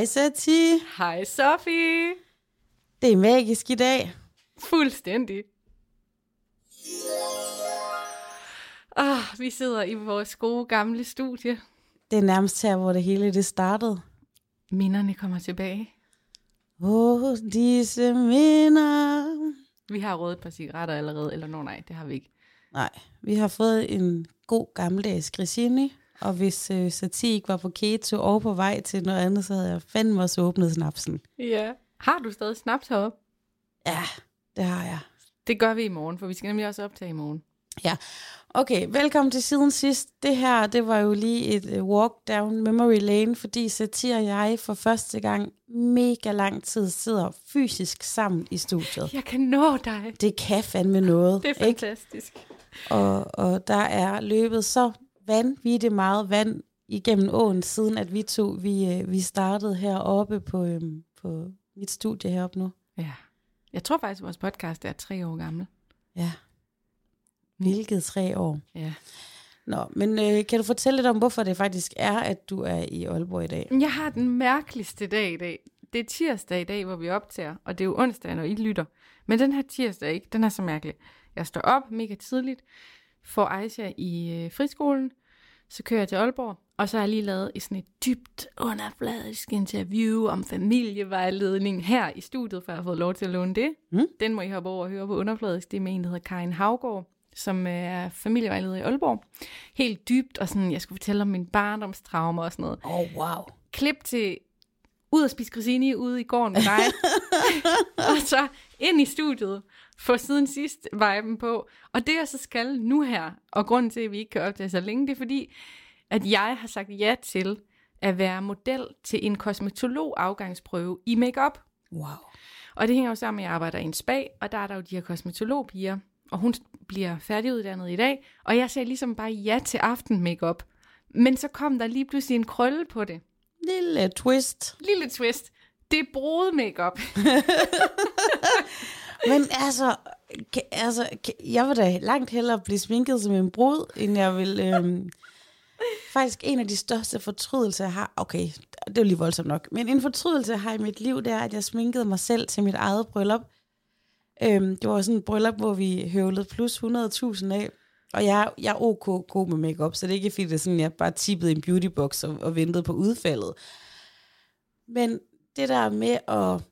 Hej Sati. Hej Sofie. Det er magisk i dag. Fuldstændig. Ah, vi sidder i vores gode gamle studie. Det er nærmest her, hvor det hele det startede. Minderne kommer tilbage. Åh, oh, disse minder. Vi har rådet et par cigaretter allerede, eller no, nej, det har vi ikke. Nej, vi har fået en god gammeldags grissini, og hvis øh, Sati ikke var på keto og på vej til noget andet, så havde jeg fandme også åbnet snapsen. Ja. Har du stadig snaps heroppe? Ja, det har jeg. Det gør vi i morgen, for vi skal nemlig også optage i morgen. Ja, okay, velkommen til siden sidst. Det her, det var jo lige et uh, walk down memory lane, fordi Satir og jeg for første gang mega lang tid sidder fysisk sammen i studiet. Jeg kan nå dig. Det kan fandme noget, Det er ikke? fantastisk. Og, og der er løbet så vanvittigt meget vand igennem åen, siden at vi to, vi, øh, vi startede heroppe på, øhm, på mit studie heroppe nu. Ja. Jeg tror faktisk, at vores podcast er tre år gammel. Ja. Hvilket tre år. Ja. Nå, men øh, kan du fortælle lidt om, hvorfor det faktisk er, at du er i Aalborg i dag? Jeg har den mærkeligste dag i dag. Det er tirsdag i dag, hvor vi optager, og det er jo onsdag, når I lytter. Men den her tirsdag, ikke? den er så mærkelig. Jeg står op mega tidligt, får Aisha i øh, friskolen, så kører jeg til Aalborg, og så har jeg lige lavet et sådan et dybt underfladisk interview om familievejledning her i studiet, for jeg har fået lov til at låne det. Mm. Den må I hoppe over og høre på underfladisk. Det er med en, der hedder Karin Havgård, som øh, er familievejleder i Aalborg. Helt dybt, og sådan, jeg skulle fortælle om min barndomstraumer og sådan noget oh, wow. klip til ud og spise grissini ude i gården med dig, og så ind i studiet, få siden sidst viben på. Og det jeg så skal nu her, og grunden til, at vi ikke kan optage så længe, det er fordi, at jeg har sagt ja til at være model til en kosmetolog-afgangsprøve i makeup. Wow. Og det hænger jo sammen med, at jeg arbejder i en spa, og der er der jo de her kosmetologpiger, og hun bliver færdiguddannet i dag, og jeg sagde ligesom bare ja til aften makeup. Men så kom der lige pludselig en krølle på det. Lille twist. Lille twist. Det er brud makeup. Men altså, kan, altså kan, jeg vil da langt hellere blive sminket som en brud, end jeg vil... Øhm, faktisk en af de største fortrydelser, jeg har... Okay, det er jo lige voldsomt nok. Men en fortrydelse, jeg har i mit liv, det er, at jeg sminkede mig selv til mit eget bryllup. Øhm, det var sådan et bryllup, hvor vi høvlede plus 100.000 af. Og jeg, jeg er ok god med makeup, så det er ikke fordi, det er sådan, jeg bare tippede en beautybox og, og ventede på udfaldet. Men det der med at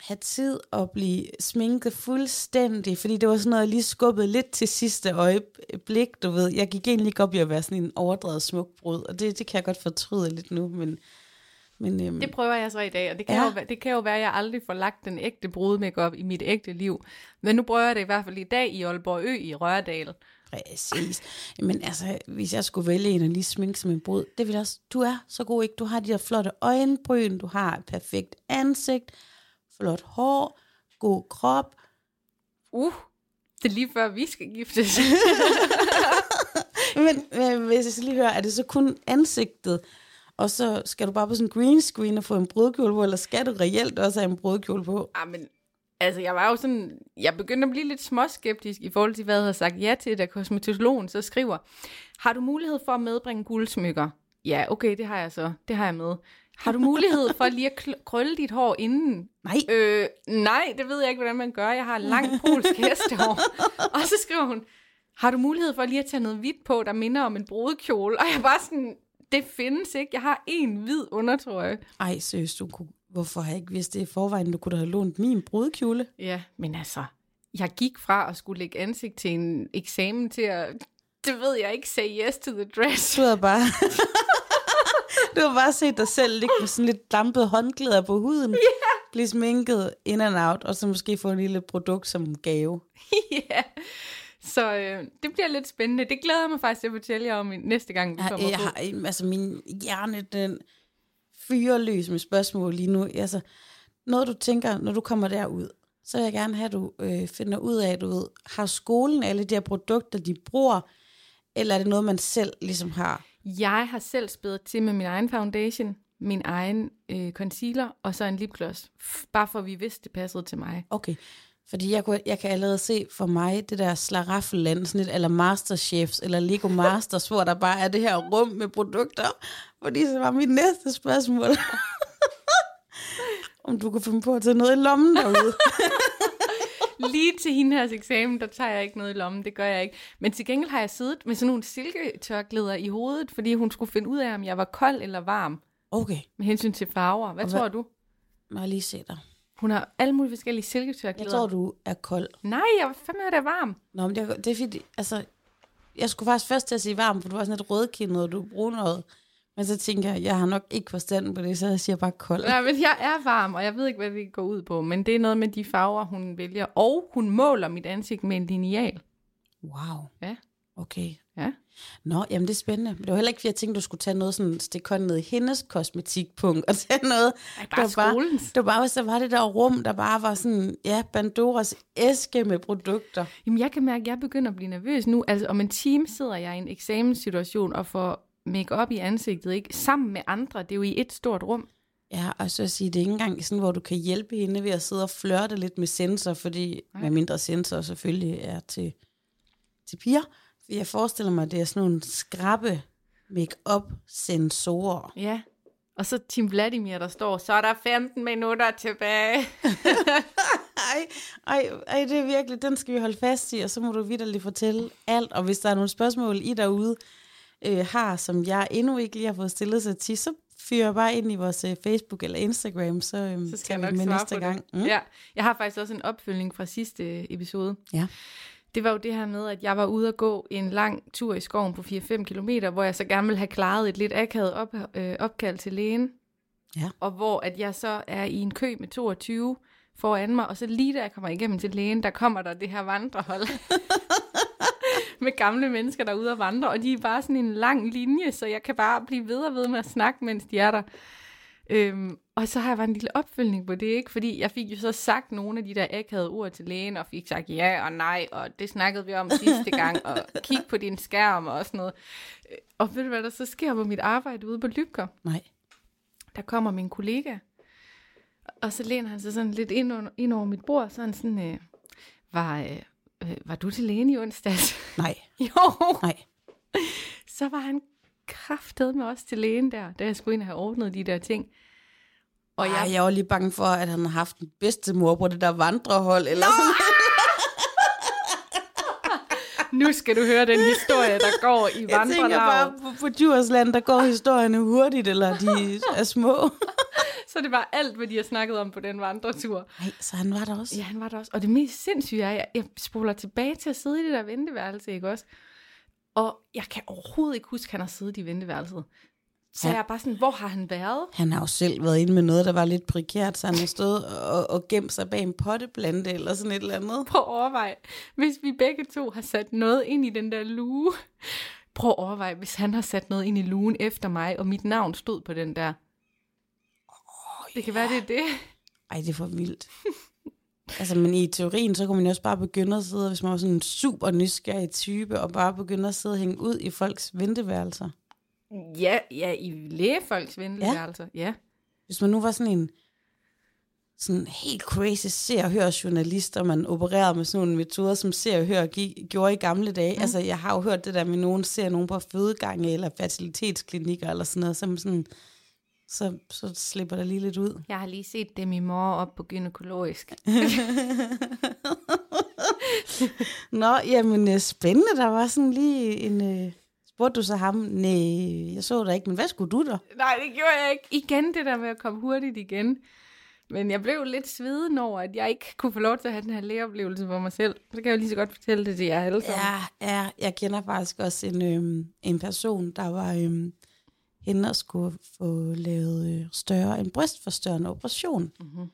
have tid at blive sminket fuldstændig, fordi det var sådan noget, jeg lige skubbede lidt til sidste øjeblik, du ved. Jeg gik egentlig ikke op i at være sådan en overdrevet smuk brud, og det, det kan jeg godt fortryde lidt nu, men... men øhm, Det prøver jeg så i dag, og det kan, Ja. jo, være- det kan jo være, at jeg aldrig får lagt den ægte brud makeup i mit ægte liv. Men nu prøver jeg det i hvert fald i dag i Aalborg Ø i Rørdal. Præcis. Men altså, hvis jeg skulle vælge en at lige sminke som en brud, det vil jeg også, du er så god, ikke? Du har de der flotte øjenbryn, du har et perfekt ansigt, flot hår, god krop. Uh, det er lige før vi skal giftes. Men øh, hvis jeg skal lige høre, er det så kun ansigtet, og så skal du bare på sådan en green screen og få en brudkjole på, eller skal du reelt også have en brudkjole på? ah, men, altså, jeg var jo sådan, jeg begyndte at blive lidt småskeptisk i forhold til, hvad jeg havde sagt ja til, da kosmetologen så skriver, har du mulighed for at medbringe guldsmykker? Ja, okay, det har jeg så. Det har jeg med. Har du mulighed for lige at krølle dit hår inden? Nej. Øh, nej, det ved jeg ikke, hvordan man gør. Jeg har langt polsk hestehår. og så skriver hun, har du mulighed for lige at tage noget hvidt på, der minder om en brudekjole? Og jeg bare sådan, det findes ikke. Jeg har en hvid undertrøje. Ej, seriøst, du kunne, hvorfor har jeg ikke vidst det i forvejen? Du kunne da have lånt min brudkjole. Ja, men altså, jeg gik fra at skulle lægge ansigt til en eksamen til at, det ved jeg ikke, say yes to the dress. Du havde bare... du har bare set dig selv ligge med sådan lidt dampet håndklæder på huden. Yeah. Blive sminket in and out, og så måske få en lille produkt som gave. ja. Så øh, det bliver lidt spændende. Det glæder jeg mig faktisk til at fortælle jer om næste gang, vi Jeg, kommer jeg på. har, altså min hjerne, den fyrer løs med spørgsmål lige nu. Altså, noget du tænker, når du kommer derud, så vil jeg gerne have, at du øh, finder ud af, du ved, har skolen alle de her produkter, de bruger, eller er det noget, man selv ligesom har? Jeg har selv spædet til med min egen foundation, min egen øh, concealer, og så en lipgloss. Bare for at vi vidste, det passede til mig. Okay, fordi jeg, kunne, jeg kan allerede se for mig det der slaraffeland, sådan et, eller Masterchefs eller Lego Masters, hvor der bare er det her rum med produkter. Fordi så var mit næste spørgsmål. om du kunne finde på at tage noget i lommen derude. Lige til hende her eksamen, der tager jeg ikke noget i lommen, det gør jeg ikke. Men til gengæld har jeg siddet med sådan nogle silketørklæder i hovedet, fordi hun skulle finde ud af, om jeg var kold eller varm, Okay, med hensyn til farver. Hvad Og tror hvad- du? må jeg lige se dig. Hun har alle mulige forskellige Jeg silketørklæder. tror, du er kold. Nej, jeg var fandme da varm. Nå, men det, det er fordi, altså, jeg skulle faktisk først til at sige varm, for du var sådan lidt rødkindet, og du er brunøjet. Men så tænker jeg, jeg har nok ikke forstand på det, så jeg siger bare kold. Nej, men jeg er varm, og jeg ved ikke, hvad det går ud på. Men det er noget med de farver, hun vælger. Og hun måler mit ansigt med en lineal. Wow. Ja. Okay. Ja. Nå, jamen det er spændende. Men det var heller ikke, fordi jeg tænkte, du skulle tage noget sådan, stikke hånden ned i hendes kosmetikpunkt, og tage noget. Ej, bare bare, skolens. det var bare, der var det der rum, der bare var sådan, ja, Bandoras æske med produkter. Jamen, jeg kan mærke, at jeg begynder at blive nervøs nu. Altså, om en time sidder jeg i en eksamenssituation og får make-up i ansigtet, ikke? Sammen med andre. Det er jo i et stort rum. Ja, og så at sige, det er ikke engang sådan, hvor du kan hjælpe hende ved at sidde og flørte lidt med sensor, fordi Nej. med mindre sensor selvfølgelig er til, til piger. Jeg forestiller mig, at det er sådan nogle skrappe make-up sensorer. Ja. Og så Tim Vladimir, der står, så er der 15 minutter tilbage. Ej, ej, ej, det er virkelig, den skal vi holde fast i, og så må du vidderligt fortælle alt. Og hvis der er nogle spørgsmål, I derude øh, har, som jeg endnu ikke lige har fået stillet sig til, så fyrer bare ind i vores øh, Facebook eller Instagram, så, øh, Så skal jeg vi nok med svare næste på gang. det. Ja. Jeg har faktisk også en opfølgning fra sidste øh, episode. Ja. Det var jo det her med, at jeg var ude at gå en lang tur i skoven på 4-5 km, hvor jeg så gerne ville have klaret et lidt akavet op, øh, opkald til lægen. Ja. Og hvor at jeg så er i en kø med 22 foran mig, og så lige da jeg kommer igennem til lægen, der kommer der det her vandrehold. med gamle mennesker, der er ude at vandre, og de er bare sådan en lang linje, så jeg kan bare blive ved og ved med at snakke, mens de er der. Øhm, og så har jeg bare en lille opfølgning på det, ikke? Fordi jeg fik jo så sagt nogle af de der akavede ord til lægen, og fik sagt ja og nej, og det snakkede vi om sidste gang, og kig på din skærm og sådan noget. Øh, Og ved du hvad der så sker på mit arbejde ude på Lybker? Nej. Der kommer min kollega, og så læner han sig sådan lidt ind, under, ind over mit bord, så han sådan, øh, var, øh, øh, var du til lægen i onsdags? Nej, jo, nej. så var han kraftet med os til lægen der, da jeg skulle ind og have ordnet de der ting. Og jeg, jeg var lige bange for, at han har haft den bedste mor på det der vandrehold, eller sådan nu skal du høre den historie, der går i Jeg tænker bare, på, på Djursland, der går historierne hurtigt, eller de er små. Så det var alt, hvad de har snakket om på den vandretur. Nej, så han var der også. Ja, han var der også. Og det mest sindssyge er, at jeg, jeg spoler tilbage til at sidde i det der venteværelse, ikke også? Og jeg kan overhovedet ikke huske, at han har siddet i venteværelset. Så Ja. jeg er bare sådan, hvor har han været? Han har jo selv været inde med noget, der var lidt prekært, så han har stået og, og gemt sig bag en potteplante eller sådan et eller andet. Prøv at overveje, hvis vi begge to har sat noget ind i den der luge. Prøv at overveje, hvis han har sat noget ind i lugen efter mig, og mit navn stod på den der. Det kan være, det er det. Ej, det er for vildt. altså, men i teorien, så kunne man jo også bare begynde at sidde, hvis man var sådan en super nysgerrig type, og bare begynde at sidde og hænge ud i folks venteværelser. Ja, ja, i lægefolks venteværelser. Ja. ja. Hvis man nu var sådan en sådan helt crazy ser og hør journalist, og man opererede med sådan nogle metoder, som ser og hør gi- gjorde i gamle dage. Mm. Altså, jeg har jo hørt det der med, nogen ser nogen på fødegange eller fertilitetsklinikker eller sådan noget, som sådan, så, så slipper der lige lidt ud. Jeg har lige set dem i morgen op på gynækologisk. Nå, jamen øh, spændende, der var sådan lige en... Øh, spurgte du så ham? Nej, jeg så dig ikke, men hvad skulle du da? Nej, det gjorde jeg ikke. Igen det der med at komme hurtigt igen. Men jeg blev lidt sveden over, at jeg ikke kunne få lov til at have den her lægeoplevelse for mig selv. Så kan jeg jo lige så godt fortælle det til jer alle sammen. Ja, ja, jeg kender faktisk også en, øhm, en person, der var øhm, hende og skulle få lavet øh, større, en brystforstørrende operation. Mm-hmm.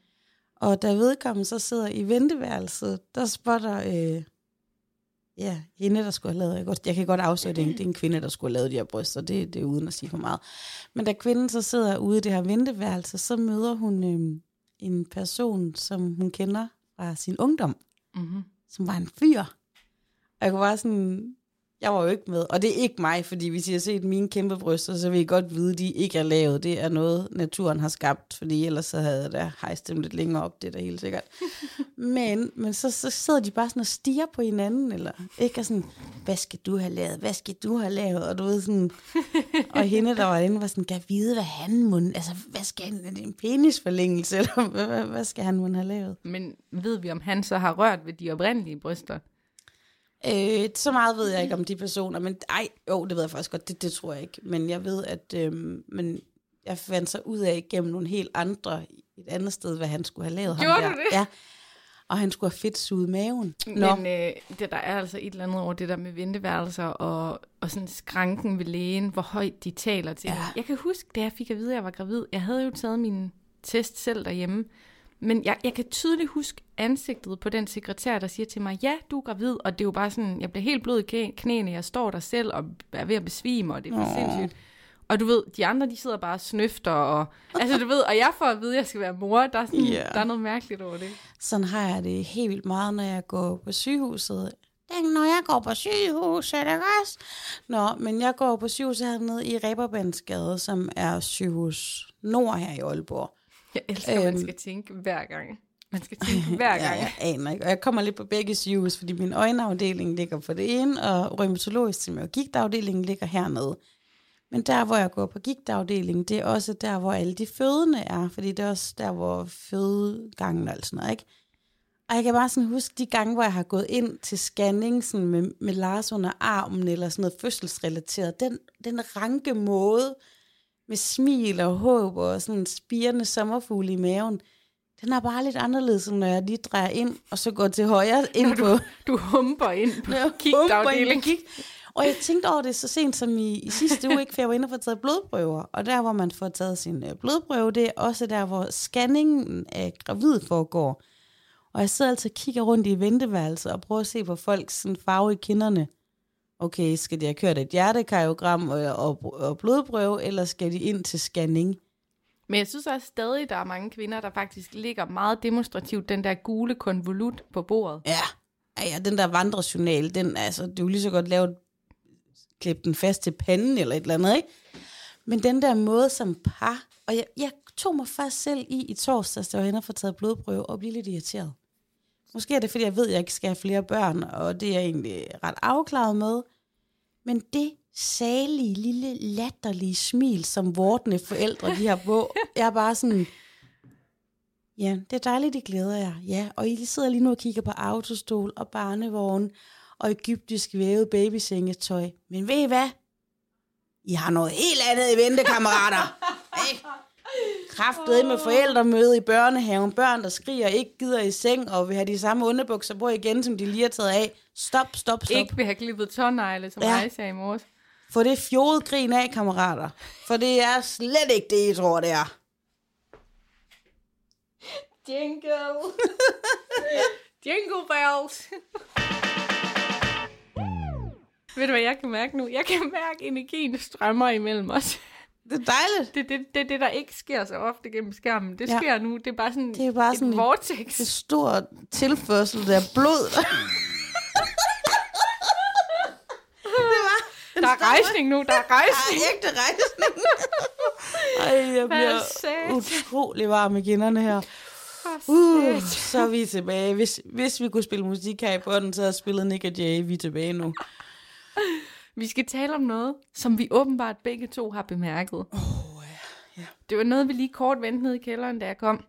Og da vedkommende så sidder i venteværelset, der spotter, øh, ja, hende, der skulle have lavet, jeg, godt, jeg kan godt afsløre, det det er en kvinde, der skulle have lavet de her bryster, det, det er uden at sige for meget. Men da kvinden så sidder ude i det her venteværelse, så møder hun øh, en person, som hun kender fra sin ungdom Mm-hmm. som var en fyr. Og jeg kunne bare sådan, Jeg var jo ikke med, og det er ikke mig, fordi hvis I har set mine kæmpe bryster, så vil I godt vide, at de ikke er lavet. Det er noget, naturen har skabt, fordi ellers så havde jeg da hejst dem lidt længere op, det er da helt sikkert. men men så, så sidder de bare sådan og stiger på hinanden, eller ikke og sådan, hvad skal du have lavet, hvad skal du have lavet, og du ved sådan, og hende, der var inde, var sådan, kan vide, hvad han må, altså, hvad skal han, er det en penisforlængelse, eller hvad, hvad, hvad skal han må have lavet? Men ved vi, om han så har rørt ved de oprindelige bryster? Øh, så meget ved jeg ikke om de personer, men ej, jo, det ved jeg faktisk godt, det, det tror jeg ikke. Men jeg ved, at øh, men jeg fandt så ud af gennem nogle helt andre, et andet sted, hvad han skulle have lavet. Gjorde ham du der. det? Ja, og han skulle have fedt suget maven. Nå, Men øh, det, der er altså et eller andet over det der med venteværelser og, og sådan skranken ved lægen, hvor højt de taler til. Ja. Jeg kan huske, da jeg fik at vide, at jeg var gravid, jeg havde jo taget min test selv derhjemme, men jeg, jeg kan tydeligt huske ansigtet på den sekretær, der siger til mig, ja, du er gravid, og det er jo bare sådan, jeg bliver helt blød i knæ- knæene, jeg står der selv og er ved at besvime, og det er for sindssygt. Og du ved, de andre, de sidder bare og snøfter, og, altså du ved, og jeg får at vide, at jeg skal være mor, der er, sådan, Ja. der er noget mærkeligt over det. sådan har jeg det helt vildt meget, når jeg går på sygehuset. Tænk, når jeg går på sygehuset, er det også? Nå, men jeg går på sygehuset hernede i Reberbandsgade, som er sygehus nord her i Aalborg. Jeg elsker, at man Øhm. skal tænke hver gang. Man skal tænke hver gang. Ja, jeg aner ikke. Og jeg kommer lidt på begge sygehus, fordi min øjenafdeling ligger på det ene, og rheumatologisk er gigtafdelingen ligger hernede. Men der, hvor jeg går på gigtafdelingen, det er også der, hvor alle de fødende er, fordi det er også der, hvor fødegangen og sådan noget, ikke? Og jeg kan bare sådan huske de gange, hvor jeg har gået ind til scanning sådan med, med Lars under armen, eller sådan noget fødselsrelateret. Den, den ranke måde, med smil og håb og sådan en spirende sommerfugle i maven, den er bare lidt anderledes, end når jeg lige drejer ind, og så går til højre ind på Du jeg humper ind på gigt. Og jeg tænkte over det så sent som i, i sidste uge, ikke, for jeg var inde og få taget blodprøver. Og der, hvor man får taget sin øh, blodprøve, det er også der, hvor scanningen af gravid foregår. Og jeg sidder altid og kigger rundt i venteværelset og prøver at se på folks sådan, farve i kinderne. Okay, skal de have kørt et hjertekariogram og, og, og blodprøve, eller skal de ind til scanning? Men jeg synes også stadig, der er mange kvinder, der faktisk ligger meget demonstrativt den der gule konvolut på bordet. Ja, ja, ja den der vandrejournal, den, altså, det er jo lige så godt lavet, klippe den fast til panden eller et eller andet, ikke? Men den der måde som par, og jeg, jeg tog mig faktisk selv i i torsdags, da jeg var henne og få taget blodprøve, og blive lidt irriteret. Måske er det, fordi jeg ved, at jeg ikke skal have flere børn, og det er jeg egentlig ret afklaret med. Men det salige, lille, latterlige smil, som vortende forældre de har på, jeg er bare sådan, Ja, det er dejligt, det glæder jeg. Ja, og I sidder lige nu og kigger på autostol og barnevogn og egyptisk vævet babysengetøj. Men ved I hvad? I har noget helt andet i vente, kammerater. Ikke? Kraftet med forældremøde i børnehaven. Børn, der skriger, ikke gider i seng og vil have de samme underbukser på igen, som de lige har taget af. Stop, stop, stop. Ikke vil have klippet tårnegle, som Ja. ja. sagde i morges. Få det fjodet grin af, kammerater. For det er slet ikke det, I tror, det er. Jingle. Jingle bells. Ved du, hvad jeg kan mærke nu? Jeg kan mærke, at energien strømmer imellem os. Det er dejligt. Det er det, det, det, der ikke sker så ofte gennem skærmen. Det Ja. sker nu. Det er bare sådan, Det er bare et sådan vortex. Det er stor tilførsel af blod. Der er rejsning nu. Der er rejsning. Ej, ægte rejsning. Ej, jeg bliver utrolig varm i kinderne her. Uh, så er vi tilbage. Hvis, hvis vi kunne spille musik her i bunden, så havde spillet Nick og Jay. Vi er tilbage nu. Vi skal tale om noget, som vi åbenbart begge to har bemærket. Oh, ja. Det var noget, vi lige kort vendte ned i kælderen, da jeg kom.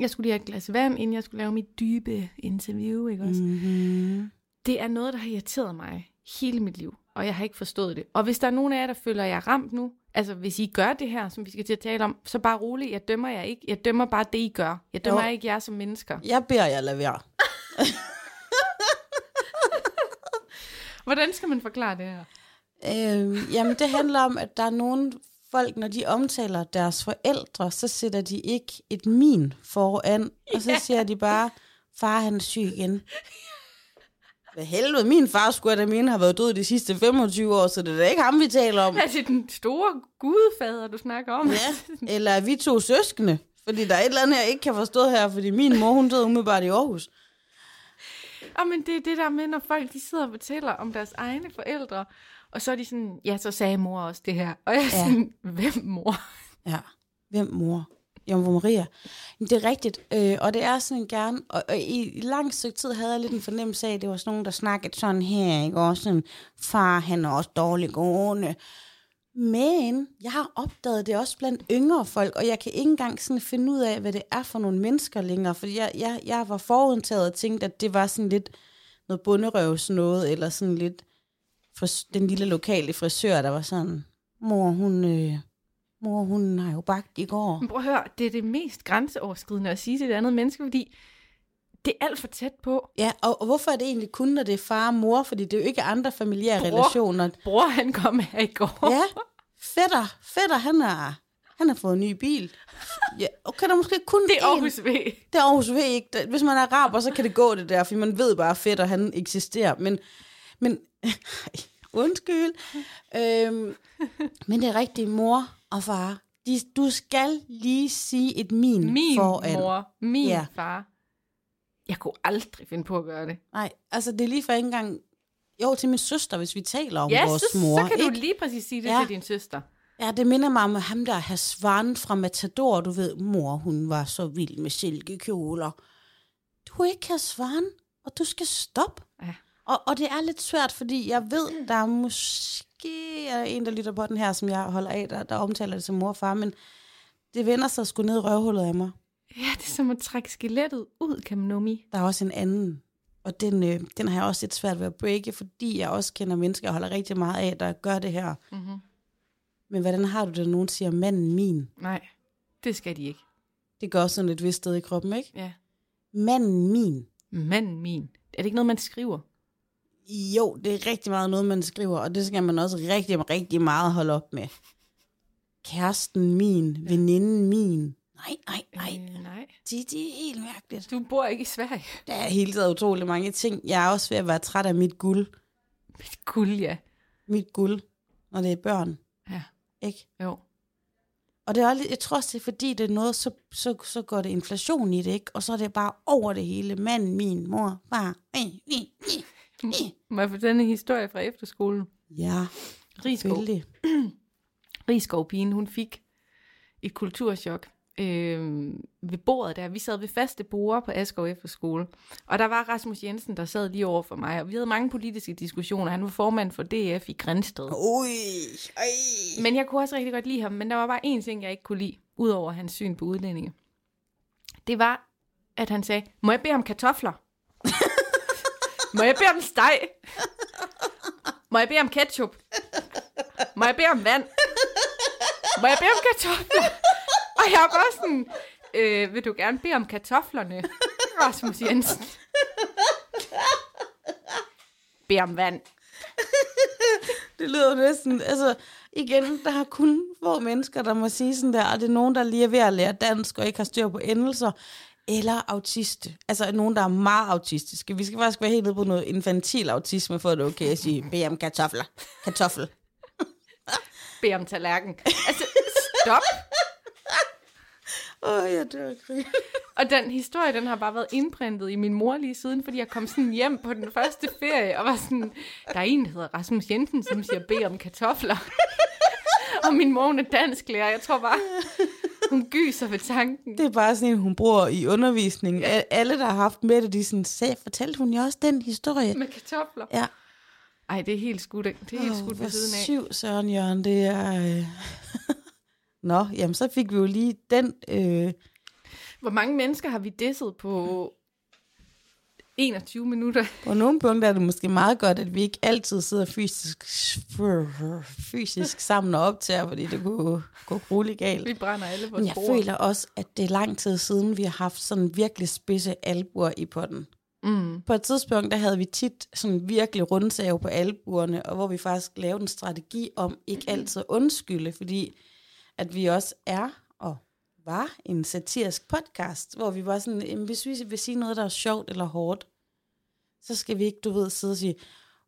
Jeg skulle lige have et glas vand, inden jeg skulle lave mit dybe interview, ikke også? Mm-hmm. Det er noget, der har irriteret mig hele mit liv, og jeg har ikke forstået det. Og hvis der er nogen af jer, der føler, at jeg er ramt nu, altså hvis I gør det her, som vi skal til at tale om, så bare roligt, jeg dømmer jer ikke. Jeg dømmer bare det, I gør. Jeg dømmer Jo. ikke jer som mennesker. Jeg beder jer lade være. Hvordan skal man forklare det her? Øh, jamen, det handler om, at der er nogle folk, når de omtaler deres forældre, så sætter de ikke et min foran, og så siger de bare, far han er syg igen. Hvad helvede, min far skulle da mine har været død de sidste 25 år, så det er da ikke ham, vi taler om. Er det den store gudfader, du snakker om? Ja, eller er vi to søskende? Fordi der er et eller andet, jeg ikke kan forstå her, fordi min mor, hun døde umiddelbart i Aarhus. Ja, men det er det der med, når folk de sidder og fortæller om deres egne forældre, og så er de sådan, ja, så sagde mor også det her. Og jeg er Ja. sådan, hvem mor? Ja. Hvem mor? Jomfru Maria. Men det er rigtigt, øh, og det er sådan gerne, og, og i, i lang stykke tid havde jeg lidt en fornemmelse af, at det var sådan nogen, der snakkede sådan her, ikke? Og sådan, far, han er også dårlig gående. Men jeg har opdaget det også blandt yngre folk, og jeg kan ikke engang sådan finde ud af, hvad det er for nogle mennesker længere, fordi jeg, jeg, jeg var forudtaget og tænkte, at det var sådan lidt noget bunderøvs noget, eller sådan lidt for den lille lokale frisør, der var sådan, mor, hun, øh, mor, hun har jo bagt i går. Men prøv at høre, det er det mest grænseoverskridende at sige til et andet menneske, fordi det er alt for tæt på. Ja, og, og hvorfor er det egentlig kun, når det er far og mor? Fordi det er jo ikke andre familiære Bror. relationer. Bror, han kom her i går. Ja, fætter, fætter, han har, han har fået en ny bil. Ja, okay, der er måske kun Det er. Aarhus V. Det er Aarhus V, ikke? Hvis man er araber, så kan det gå det der, for man ved bare, at fætter, han eksisterer. Men, men undskyld. Øhm, men det er rigtigt, mor og far. De, du skal lige sige et min, Min foran. mor, min ja. far. Jeg kunne aldrig finde på at gøre det. Nej, altså det er lige for ikke engang... Jo, til min søster, hvis vi taler om Ja, vores så, mor. så kan ikke? du lige præcis sige det Ja. til din søster. Ja, det minder mig om ham der Hasvan fra Matador. Du ved, mor, hun var så vild med silkekjoler. Du er ikke Hasvan, og du skal stoppe. Ja. Og, og det er lidt svært, fordi jeg ved, der er måske er en, der lytter på den her, som jeg holder af, der, der omtaler det som mor og far, men det vender sig sgu ned i røvhullet af mig. Ja, det er som at trække skelettet ud, Kaminomi. Der er også en anden, og den, øh, den har jeg også lidt svært ved at breake, fordi jeg også kender mennesker, jeg holder rigtig meget af, der gør det her. Mm-hmm. Men hvordan har du det, når nogen siger, manden min? Nej, det skal de ikke. Det gør sådan et vist sted i kroppen, ikke? Ja. Manden min. Manden min. Er det ikke noget, man skriver? Jo, det er rigtig meget noget, man skriver, og det skal man også rigtig, rigtig meget holde op med. Kæresten min, veninden min. Nej, nej, nej. Øh, nej. Det, det er helt mærkeligt. Du bor ikke i Sverige. Der er hele tiden utrolig mange ting. Jeg er også ved at være træt af mit guld. Mit guld, ja. Mit guld, når det er børn. Ja, Ikke? jo. Og det er også, jeg tror også, det er fordi, det er noget, så, så, så går det inflation i det, ikke? Og så er det bare over det hele. Mand, min, mor, far. Må jeg fortælle en historie fra efterskolen? Ja, Rigskov. Rigskov-pigen, hun fik et kulturschok øh, ved bordet der. Vi sad ved faste borde på Askov Efterskole, og der var Rasmus Jensen, der sad lige over for mig, og vi havde mange politiske diskussioner. Han var formand for DF i Grænsted. Ui, ej. Men jeg kunne også rigtig godt lide ham, men der var bare én ting, jeg ikke kunne lide, udover hans syn på udlændinge. Det var, at han sagde, må jeg bede om kartofler? må jeg bede om steg? Må jeg bede om ketchup? Må jeg bede om vand? Må jeg bede om kartofler? Og jeg var sådan, øh, vil du gerne bede om kartoflerne, Rasmus Jensen? Bed om vand. Det lyder næsten, altså igen, der er kun få mennesker, der må sige sådan der, og det er nogen, der lige er ved at lære dansk og ikke har styr på endelser, eller autiste. Altså nogen, der er meget autistiske. Vi skal faktisk være helt nede på noget infantil autisme, for at det er okay at sige, bed om kartofler. Kartoffel. Bed om tallerken. Altså, stop. Åh, oh, jeg dør af grin. Og den historie, den har bare været indprintet i min mor lige siden, fordi jeg kom sådan hjem på den første ferie, og var sådan, der er en, der hedder Rasmus Jensen, som siger, bed om kartofler. og min mor, hun er dansklærer. Jeg tror bare, hun gyser ved tanken. Det er bare sådan en, hun bruger i undervisningen. Ja. Alle, der har haft med det, de er sådan, sagde, fortalte hun jo også den historie. Med kartofler. Ja. Ej, det er helt skudt, det er helt Åh, skudt ved siden af. syv, Søren Jørgen, det er... Øh... Nå, jamen så fik vi jo lige den... Øh... Hvor mange mennesker har vi disset på 21 minutter? På nogle punkter er det måske meget godt, at vi ikke altid sidder fysisk, fysisk sammen og optager, fordi det kunne gå grueligt galt. Vi brænder alle Men vores jeg bord. føler også, at det er lang tid siden, vi har haft sådan virkelig spidse albuer i potten. Mm. På et tidspunkt, der havde vi tit sådan virkelig rundsave på albuerne, og hvor vi faktisk lavede en strategi om ikke altid at undskylde, fordi at vi også er og var en satirisk podcast, hvor vi var sådan, "Jamen, hvis vi vil sige noget, der er sjovt eller hårdt, så skal vi ikke, du ved, sidde og sige,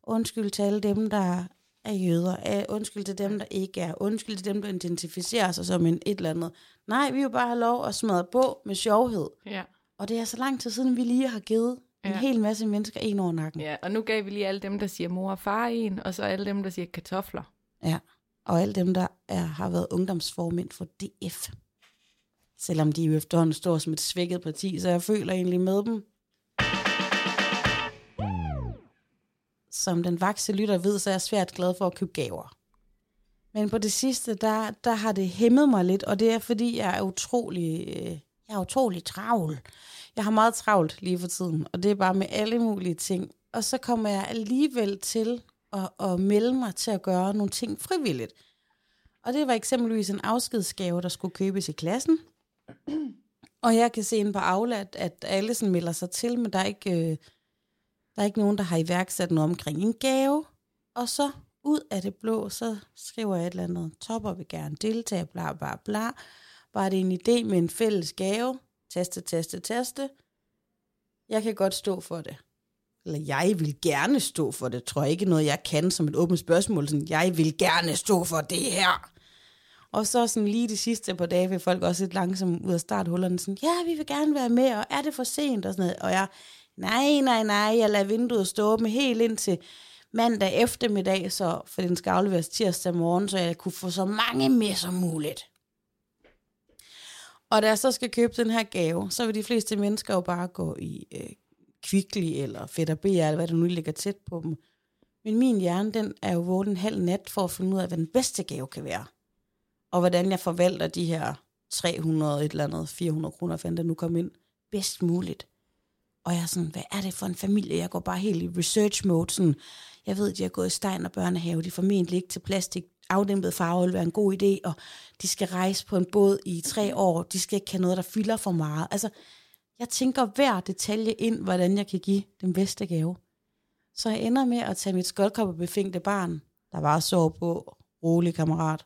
undskyld til alle dem, der er jøder, eh, undskyld til dem, der ikke er, undskyld til dem, der identificerer sig som en et eller andet. Nej, vi vil bare have lov at smadre på med sjovhed. Ja. Og det er så lang tid siden, vi lige har givet En Ja. hel masse mennesker en over nakken. Ja, og nu gav vi lige alle dem, der siger mor og far en, og så alle dem, der siger kartofler. Ja. Og alle dem, der er, har været ungdomsformænd for DF. Selvom de jo efterhånden står som et svækket parti, så jeg føler egentlig med dem. Som den vakse lytter ved, så er jeg svært glad for at købe gaver. Men på det sidste, der, der har det hæmmet mig lidt, og det er fordi, jeg er utrolig, øh, jeg er utrolig travl. Jeg har meget travlt lige for tiden, og det er bare med alle mulige ting. Og så kommer jeg alligevel til at, at melde mig til at gøre nogle ting frivilligt. Og det var eksempelvis en afskedsgave, der skulle købes i klassen. Og jeg kan se ind på Aula, at, at alle sådan melder sig til, men der er, ikke, øh, der er ikke nogen, der har iværksat noget omkring en gave. Og så ud af det blå, så skriver jeg et eller andet, topper vil gerne deltage, bla bla bla. Var det en idé med en fælles gave? Taste, taste, taste. Jeg kan godt stå for det. Eller jeg vil gerne stå for det, tror jeg ikke noget, jeg kan som et åbent spørgsmål. Sådan, jeg vil gerne stå for det her. Og så sådan lige de sidste par dage vil folk også lidt langsomt ud af starthullerne sådan, ja, vi vil gerne være med, og er det for sent og sådan noget. Og jeg, nej, nej, nej, jeg lader vinduet stå åbent helt indtil mandag eftermiddag, så for den skal afleveres tirsdag morgen, så jeg kunne få så mange med som muligt. Og da jeg så skal købe den her gave, så vil de fleste mennesker jo bare gå i øh, Kvickly eller Fætter BR, eller hvad der nu ligger tæt på dem. Men min hjerne, den er jo vågen en halv nat for at finde ud af, hvad den bedste gave kan være. Og hvordan jeg forvalter de her 300 et eller andet, 400 kroner, fandt der nu kom ind, bedst muligt. Og jeg er sådan, hvad er det for en familie? Jeg går bare helt i research mode. Sådan, jeg ved, de har gået i og børnehave. De er formentlig ikke til plastik. Afdæmpet farve vil være en god idé. Og de skal rejse på en båd i tre år. De skal ikke have noget, der fylder for meget. Altså, jeg tænker hver detalje ind, hvordan jeg kan give den bedste gave. Så jeg ender med at tage mit skoldkopperbefængte barn, der var så på, rolig kammerat,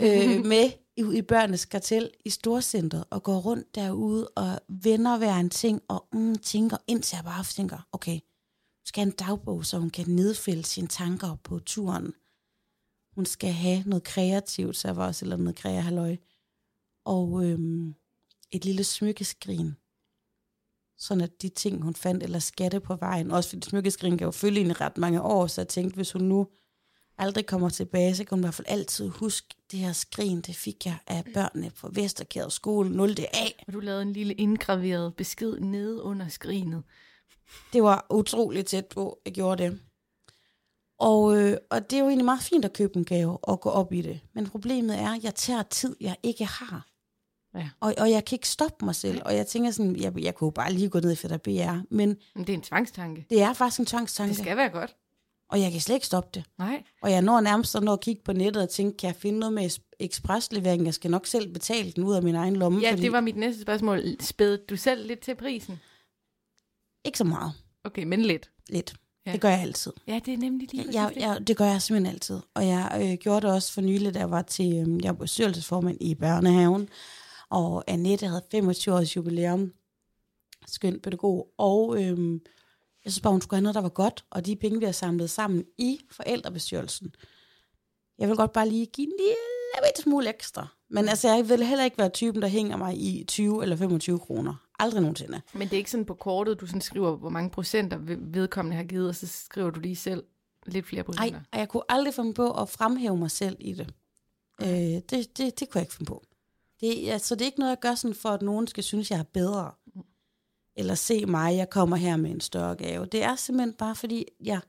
øh, med i, i børnenes kartel i Storcentret og går rundt derude og vender hver en ting og mm, tænker, indtil jeg bare tænker, okay, hun skal have en dagbog, så hun kan nedfælde sine tanker på turen. Hun skal have noget kreativt, så jeg var også eller noget kreahalløj. Og øhm, et lille smykkeskrin. Sådan at de ting, hun fandt, eller skatte på vejen, også fordi smykkeskrin kan jo følge hende i ret mange år, så jeg tænkte, hvis hun nu aldrig kommer tilbage, så kan hun i hvert fald altid huske, det her skrin, det fik jeg af børnene på Vesterkæret skole 0. A. Og du lavede en lille indgraveret besked nede under skrinet. Det var utroligt tæt på, jeg gjorde det. Og, øh, og det er jo egentlig meget fint at købe en gave og gå op i det. Men problemet er, at jeg tager tid, jeg ikke har. Ja. Og, og jeg kan ikke stoppe mig selv. Og jeg tænker sådan, jeg, jeg kunne jo bare lige gå ned i Fætter BR. Men Men det er en tvangstanke. det er faktisk en tvangstanke. Det skal være godt. Og jeg kan slet ikke stoppe det. Nej. Og jeg når nærmest at nå at kigge på nettet og tænke, kan jeg finde noget med es- ekspreslevering? Jeg skal nok selv betale den ud af min egen lomme. Ja, fordi... det var mit næste spørgsmål. Spædede du selv lidt til prisen? Ikke så meget. Okay, men lidt. Lidt. Ja. Det gør jeg altid. Ja, det er nemlig lige Jeg, præcis jeg, det gør jeg simpelthen altid. Og jeg øh, gjorde det også for nylig, da jeg var til, øh, jeg var bestyrelsesformand i børnehaven, og Annette havde 25 års jubilæum, skøn pædagog, og øh, jeg synes bare, hun skulle have noget, der var godt, og de penge, vi har samlet sammen i forældrebestyrelsen. Jeg vil godt bare lige give en lille bitte smule ekstra. Men altså, jeg vil heller ikke være typen, der hænger mig i 20 eller 25 kroner. Aldrig nogensinde. Men det er ikke sådan på kortet, du sådan skriver, hvor mange procenter ved- vedkommende har givet, og så skriver du lige selv lidt flere procenter. og jeg kunne aldrig finde på at fremhæve mig selv i det. Øh, det, det, det kunne jeg ikke finde på. Det, altså, det er ikke noget, jeg gør sådan for, at nogen skal synes, jeg er bedre. Eller se mig, jeg kommer her med en større gave. Det er simpelthen bare, fordi jeg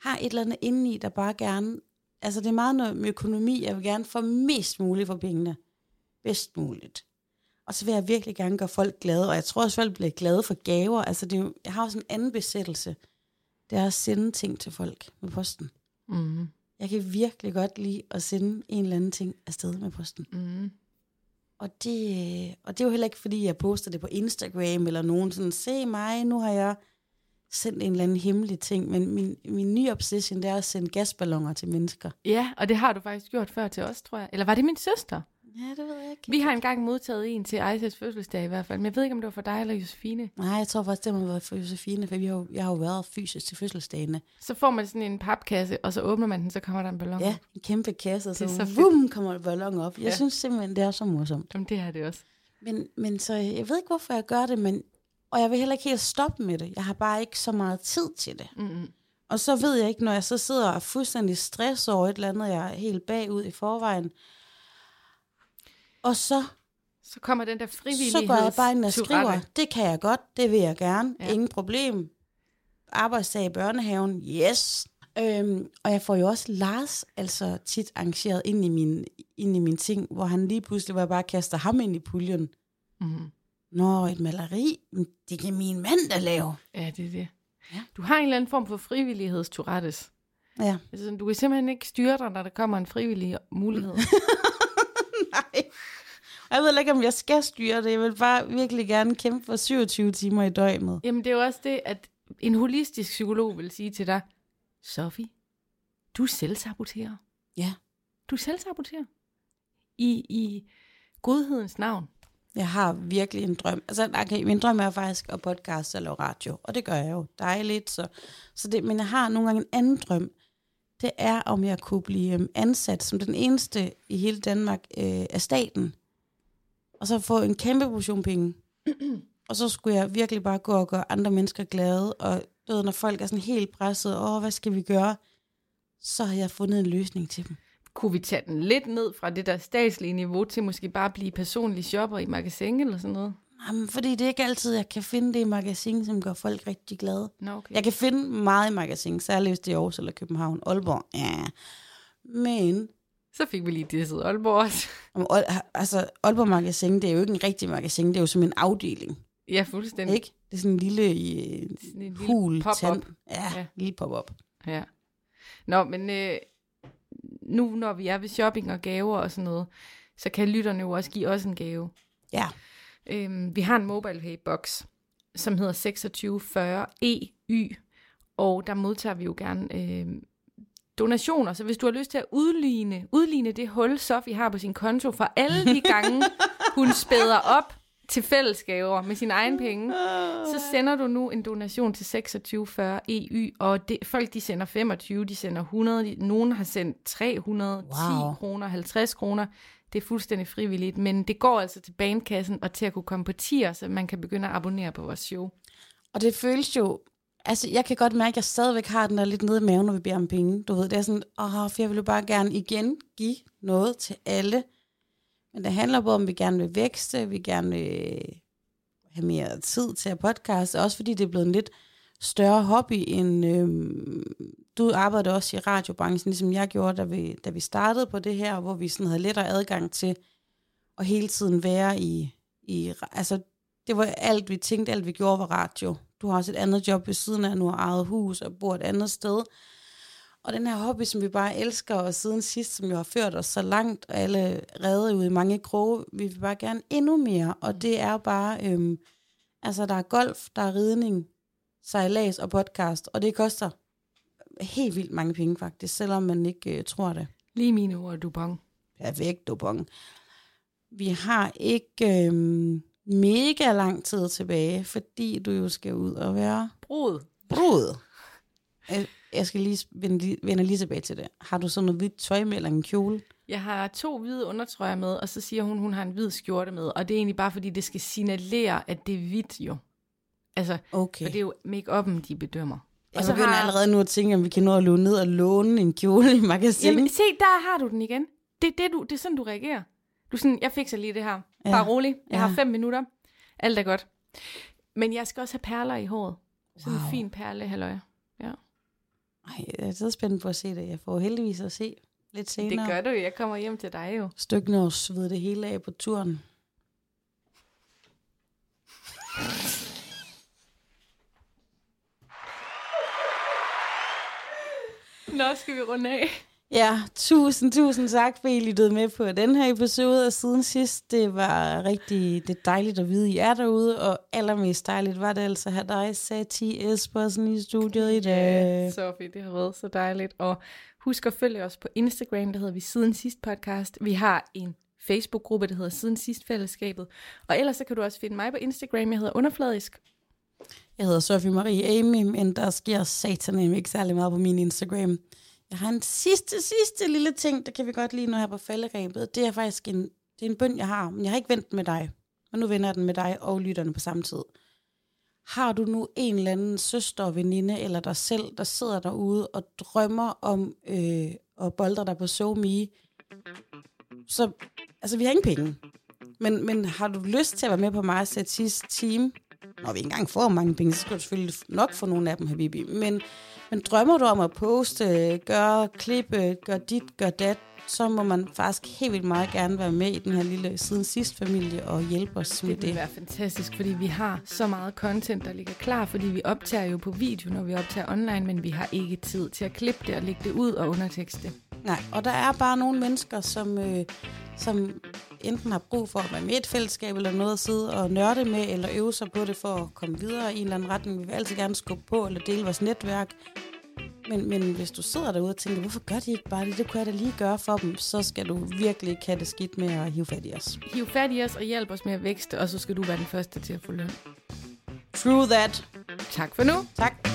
har et eller andet indeni, der bare gerne... Altså, det er meget noget med økonomi. Jeg vil gerne få mest muligt for pengene. Bedst muligt. Og så vil jeg virkelig gerne gøre folk glade. Og jeg tror også, folk bliver glade for gaver. Altså, det er jo, jeg har også en anden besættelse. Det er at sende ting til folk med posten. Mm. Jeg kan virkelig godt lide at sende en eller anden ting afsted med posten. Mm. Og det, øh, og det er jo heller ikke, fordi jeg poster det på Instagram, eller nogen sådan, se mig, nu har jeg sendt en eller anden hemmelig ting. Men min, min nye obsession, det er at sende gasballoner til mennesker. Ja, og det har du faktisk gjort før til os, tror jeg. Eller var det min søster? Ja, det ved jeg ikke. Vi har engang modtaget en til Isas fødselsdag i hvert fald, men jeg ved ikke, om det var for dig eller Josefine. Nej, jeg tror faktisk, det må være for Josefine, for vi har, jo- jeg har jo været fysisk til fødselsdagene. Så får man sådan en papkasse, og så åbner man den, så kommer der en ballon. Ja, en kæmpe kasse, og så, så vum, kommer ballonen op. Jeg ja. synes simpelthen, det er så morsomt. Jamen, det er det også. Men, men så, jeg ved ikke, hvorfor jeg gør det, men Og jeg vil heller ikke helt stoppe med det. Jeg har bare ikke så meget tid til det. Mm-hmm. Og så ved jeg ikke, når jeg så sidder og er fuldstændig stress over et eller andet, jeg er helt bagud i forvejen. Og så, Så kommer den der frivillighed. så går jeg bare ind og skriver, det kan jeg godt, det vil jeg gerne, Ja. ingen problem. Arbejdsdag i børnehaven, yes. Øhm, og jeg får jo også Lars altså tit arrangeret ind i, min, ind i min ting, hvor han lige pludselig, hvor jeg bare kaster ham ind i puljen. Mm-hmm. Nå, et maleri, det kan min mand da lave. Ja, det er det. Ja. Du har en eller anden form for frivillighedstourettes. Ja. Altså, du kan simpelthen ikke styre dig, når der kommer en frivillig mulighed. Jeg ved ikke, om jeg skal styre det. Jeg vil bare virkelig gerne kæmpe for 27 timer i døgnet. Jamen, det er jo også det, at en holistisk psykolog vil sige til dig, Sofie, du selvsaboterer. Ja. Du selvsaboterer. I, I godhedens navn. Jeg har virkelig en drøm. Altså, okay, min drøm er faktisk at podcaste og lave radio. Og det gør jeg jo dejligt. Så, så det, men jeg har nogle gange en anden drøm. Det er, om jeg kunne blive ansat som den eneste i hele Danmark øh, af staten. Og så få en kæmpe portion penge. og så skulle jeg virkelig bare gå og gøre andre mennesker glade. Og du ved, når folk er sådan helt presset, åh, hvad skal vi gøre? Så har jeg fundet en løsning til dem. Kunne vi tage den lidt ned fra det der statslige niveau til måske bare blive personlig shopper i magasin eller sådan noget? Jamen, fordi det er ikke altid, jeg kan finde det i magasin, som gør folk rigtig glade. Nå, okay. Jeg kan finde meget i magasin, særligt hvis det er Aarhus eller København. Aalborg, ja. Men Så fik vi lige disset Aalborg også. Aal- altså, Aalborg Magasin, det er jo ikke en rigtig magasin, det er jo som en afdeling. Ja, fuldstændig. Ikke? Det er sådan en lille, øh, Sådan en lille hul pop-up. tand. Ja, Ja. lille pop-up. Ja. Nå, men øh, nu når vi er ved shopping og gaver og sådan noget, så kan lytterne jo også give os en gave. Ja. Øhm, vi har en mobile pay box, som hedder 2640 EY, og der modtager vi jo gerne øh, donationer. Så hvis du har lyst til at udligne, udligne det hul, Sofie har på sin konto for alle de gange, hun spæder op til fællesgaver med sine egne penge, så sender du nu en donation til 2640 EY, og det, folk de sender 25, de sender 100, de, nogen har sendt 310 Wow. kroner, 50 kroner. Det er fuldstændig frivilligt, men det går altså til bandkassen og til at kunne komme på tier, så man kan begynde at abonnere på vores show. Og det føles jo... Altså, jeg kan godt mærke, at jeg stadigvæk har den der lidt nede i maven, når vi beder om penge. Du ved, det er sådan, åh, for jeg vil jo bare gerne igen give noget til alle. Men det handler både om, at vi gerne vil vækste, vi gerne vil have mere tid til at podcaste, også fordi det er blevet en lidt større hobby end... Øhm, du arbejdede også i radiobranchen, ligesom jeg gjorde, da vi, da vi startede på det her, hvor vi sådan havde lettere adgang til at hele tiden være i... i altså, det var alt, vi tænkte, alt vi gjorde var radio. Du har også et andet job ved siden af, nu har eget hus og bor et andet sted. Og den her hobby, som vi bare elsker, og siden sidst, som jo har ført os så langt, og alle redde ud i mange kroge, vi vil bare gerne endnu mere. Og det er bare, øhm, altså der er golf, der er ridning, sejlads og podcast, og det koster helt vildt mange penge faktisk, selvom man ikke øh, tror det. Lige mine ord, Dupont. Perfekt, Dupont. Vi har ikke øhm, mega lang tid tilbage, fordi du jo skal ud og være Brud. brud. Jeg- skal lige vende, vende lige tilbage til det. Har du sådan noget hvidt tøj med, eller en kjole? Jeg har to hvide undertrøjer med, og så siger hun, hun har en hvid skjorte med. Og det er egentlig bare, fordi det skal signalere, at det er hvidt jo. Altså, Okay. og det er jo make-up'en, de bedømmer. Jeg begynder allerede nu at tænke, om vi kan nå at løbe ned og låne en kjole i magasin. Jamen, se, der har du den igen. Det, det, du, det er sådan, du reagerer. Du er sådan, jeg fikser lige det her. Ja. Bare rolig. Jeg Ja. har fem minutter. Alt er godt. Men jeg skal også have perler i håret. Sådan Wow. en fin perle, halløj. Ja. Ej, jeg er så spændt på at se det. Jeg får heldigvis at se lidt Det senere. gør du jo. Jeg kommer hjem til dig jo. Stykken og sved det hele af på turen. Nå, skal vi runde af? Ja, tusind, tusind tak, fordi I lyttede med på den her episode. Og siden sidst, det var rigtig det dejligt at vide, I er derude. Og allermest dejligt var det altså at have dig, Sati Espersen, i studiet i dag. Sofie, det har været så dejligt. Og husk at følge os på Instagram, der hedder vi Siden Sidst Podcast. Vi har en Facebook-gruppe, der hedder Siden Sidst Fællesskabet. Og ellers så kan du også finde mig på Instagram, jeg hedder Underfladisk. Jeg hedder Sofie Marie Amy, men der sker satan ikke særlig meget på min Instagram. Jeg har en sidste, sidste lille ting, der kan vi godt lide nu her på falderæbet. Det er faktisk en, det er en bøn, jeg har, men jeg har ikke vendt den med dig. Og nu vender jeg den med dig og lytterne på samme tid. har du nu en eller anden søster, veninde eller dig selv, der sidder derude og drømmer om øh, at bolde dig på SoMe, så altså, vi har ingen penge. Men, men har du lyst til at være med på mig team? Når vi ikke engang får mange penge, så skal du selvfølgelig nok få nogle af dem, Habibi. Men, men drømmer du om at poste, gøre klippe, gøre dit, gøre dat, så må man faktisk helt vildt meget gerne være med i den her lille siden sidst familie og hjælpe os med Det det. vil være fantastisk, fordi vi har så meget content, der ligger klar, fordi vi optager jo på video, når vi optager online, men vi har ikke tid til at klippe det og lægge det ud og undertekste. Nej, og der er bare nogle mennesker, som, øh, som enten har brug for at være med i et fællesskab eller noget at sidde og nørde med, eller øve sig på det for at komme videre i en eller anden retning. Vi vil altid gerne skubbe på eller dele vores netværk. Men, men hvis du sidder derude og tænker, hvorfor gør de ikke bare det? Det kunne jeg da lige gøre for dem. Så skal du virkelig ikke have det skidt med at hive fat i os. Hiv fat i os og hjælp os med at vækste, og så skal du være den første til at få løn. True that. Tak for nu. Tak.